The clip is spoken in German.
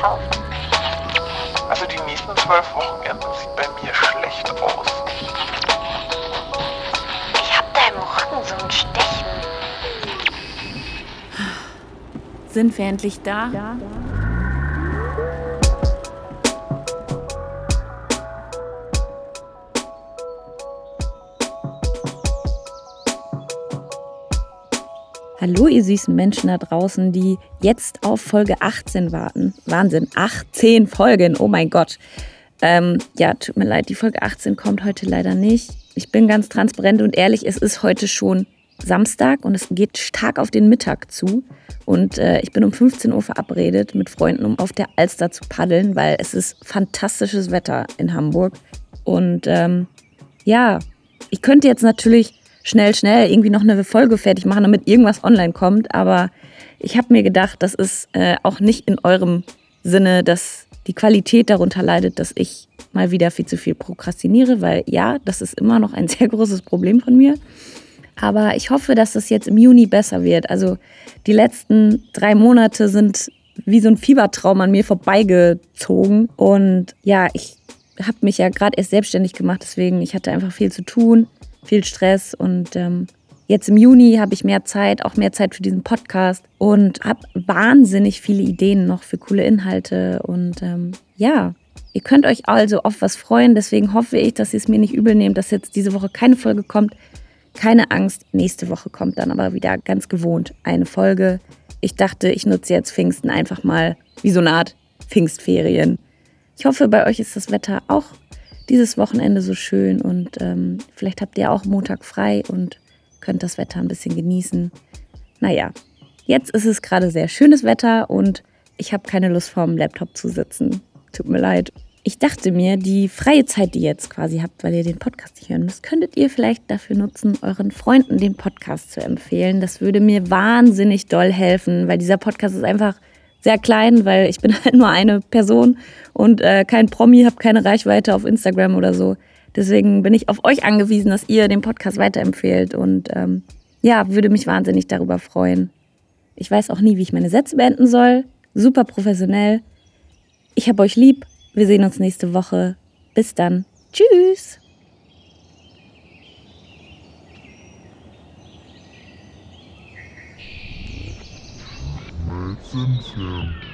kaufen. Also die nächsten zwölf Wochenenden sieht bei mir schlecht aus. Ich hab da im Rücken so ein Stechen. Sind wir endlich da? Ja. Hallo, ihr süßen Menschen da draußen, die jetzt auf Folge 18 warten. Wahnsinn, 18 Folgen, oh mein Gott. Ähm, ja, tut mir leid, die Folge 18 kommt heute leider nicht. Ich bin ganz transparent und ehrlich, es ist heute schon Samstag und es geht stark auf den Mittag zu. Und äh, ich bin um 15 Uhr verabredet mit Freunden, um auf der Alster zu paddeln, weil es ist fantastisches Wetter in Hamburg. Und ähm, ja, ich könnte jetzt natürlich schnell, schnell irgendwie noch eine Folge fertig machen, damit irgendwas online kommt. Aber ich habe mir gedacht, das ist äh, auch nicht in eurem Sinne, dass die Qualität darunter leidet, dass ich mal wieder viel zu viel prokrastiniere, weil ja, das ist immer noch ein sehr großes Problem von mir. Aber ich hoffe, dass das jetzt im Juni besser wird. Also die letzten drei Monate sind wie so ein Fiebertraum an mir vorbeigezogen. Und ja, ich habe mich ja gerade erst selbstständig gemacht, deswegen ich hatte einfach viel zu tun viel Stress und ähm, jetzt im Juni habe ich mehr Zeit, auch mehr Zeit für diesen Podcast und habe wahnsinnig viele Ideen noch für coole Inhalte und ähm, ja, ihr könnt euch also auf was freuen, deswegen hoffe ich, dass ihr es mir nicht übel nehmt, dass jetzt diese Woche keine Folge kommt. Keine Angst, nächste Woche kommt dann aber wieder ganz gewohnt eine Folge. Ich dachte, ich nutze jetzt Pfingsten einfach mal wie so eine Art Pfingstferien. Ich hoffe, bei euch ist das Wetter auch dieses Wochenende so schön und ähm, vielleicht habt ihr auch Montag frei und könnt das Wetter ein bisschen genießen. Naja, jetzt ist es gerade sehr schönes Wetter und ich habe keine Lust vorm Laptop zu sitzen. Tut mir leid. Ich dachte mir, die freie Zeit, die ihr jetzt quasi habt, weil ihr den Podcast nicht hören müsst, könntet ihr vielleicht dafür nutzen, euren Freunden den Podcast zu empfehlen. Das würde mir wahnsinnig doll helfen, weil dieser Podcast ist einfach sehr klein, weil ich bin halt nur eine Person und äh, kein Promi, habe keine Reichweite auf Instagram oder so. Deswegen bin ich auf euch angewiesen, dass ihr den Podcast weiterempfehlt und ähm, ja, würde mich wahnsinnig darüber freuen. Ich weiß auch nie, wie ich meine Sätze beenden soll. Super professionell. Ich habe euch lieb. Wir sehen uns nächste Woche. Bis dann. Tschüss. Sind wir.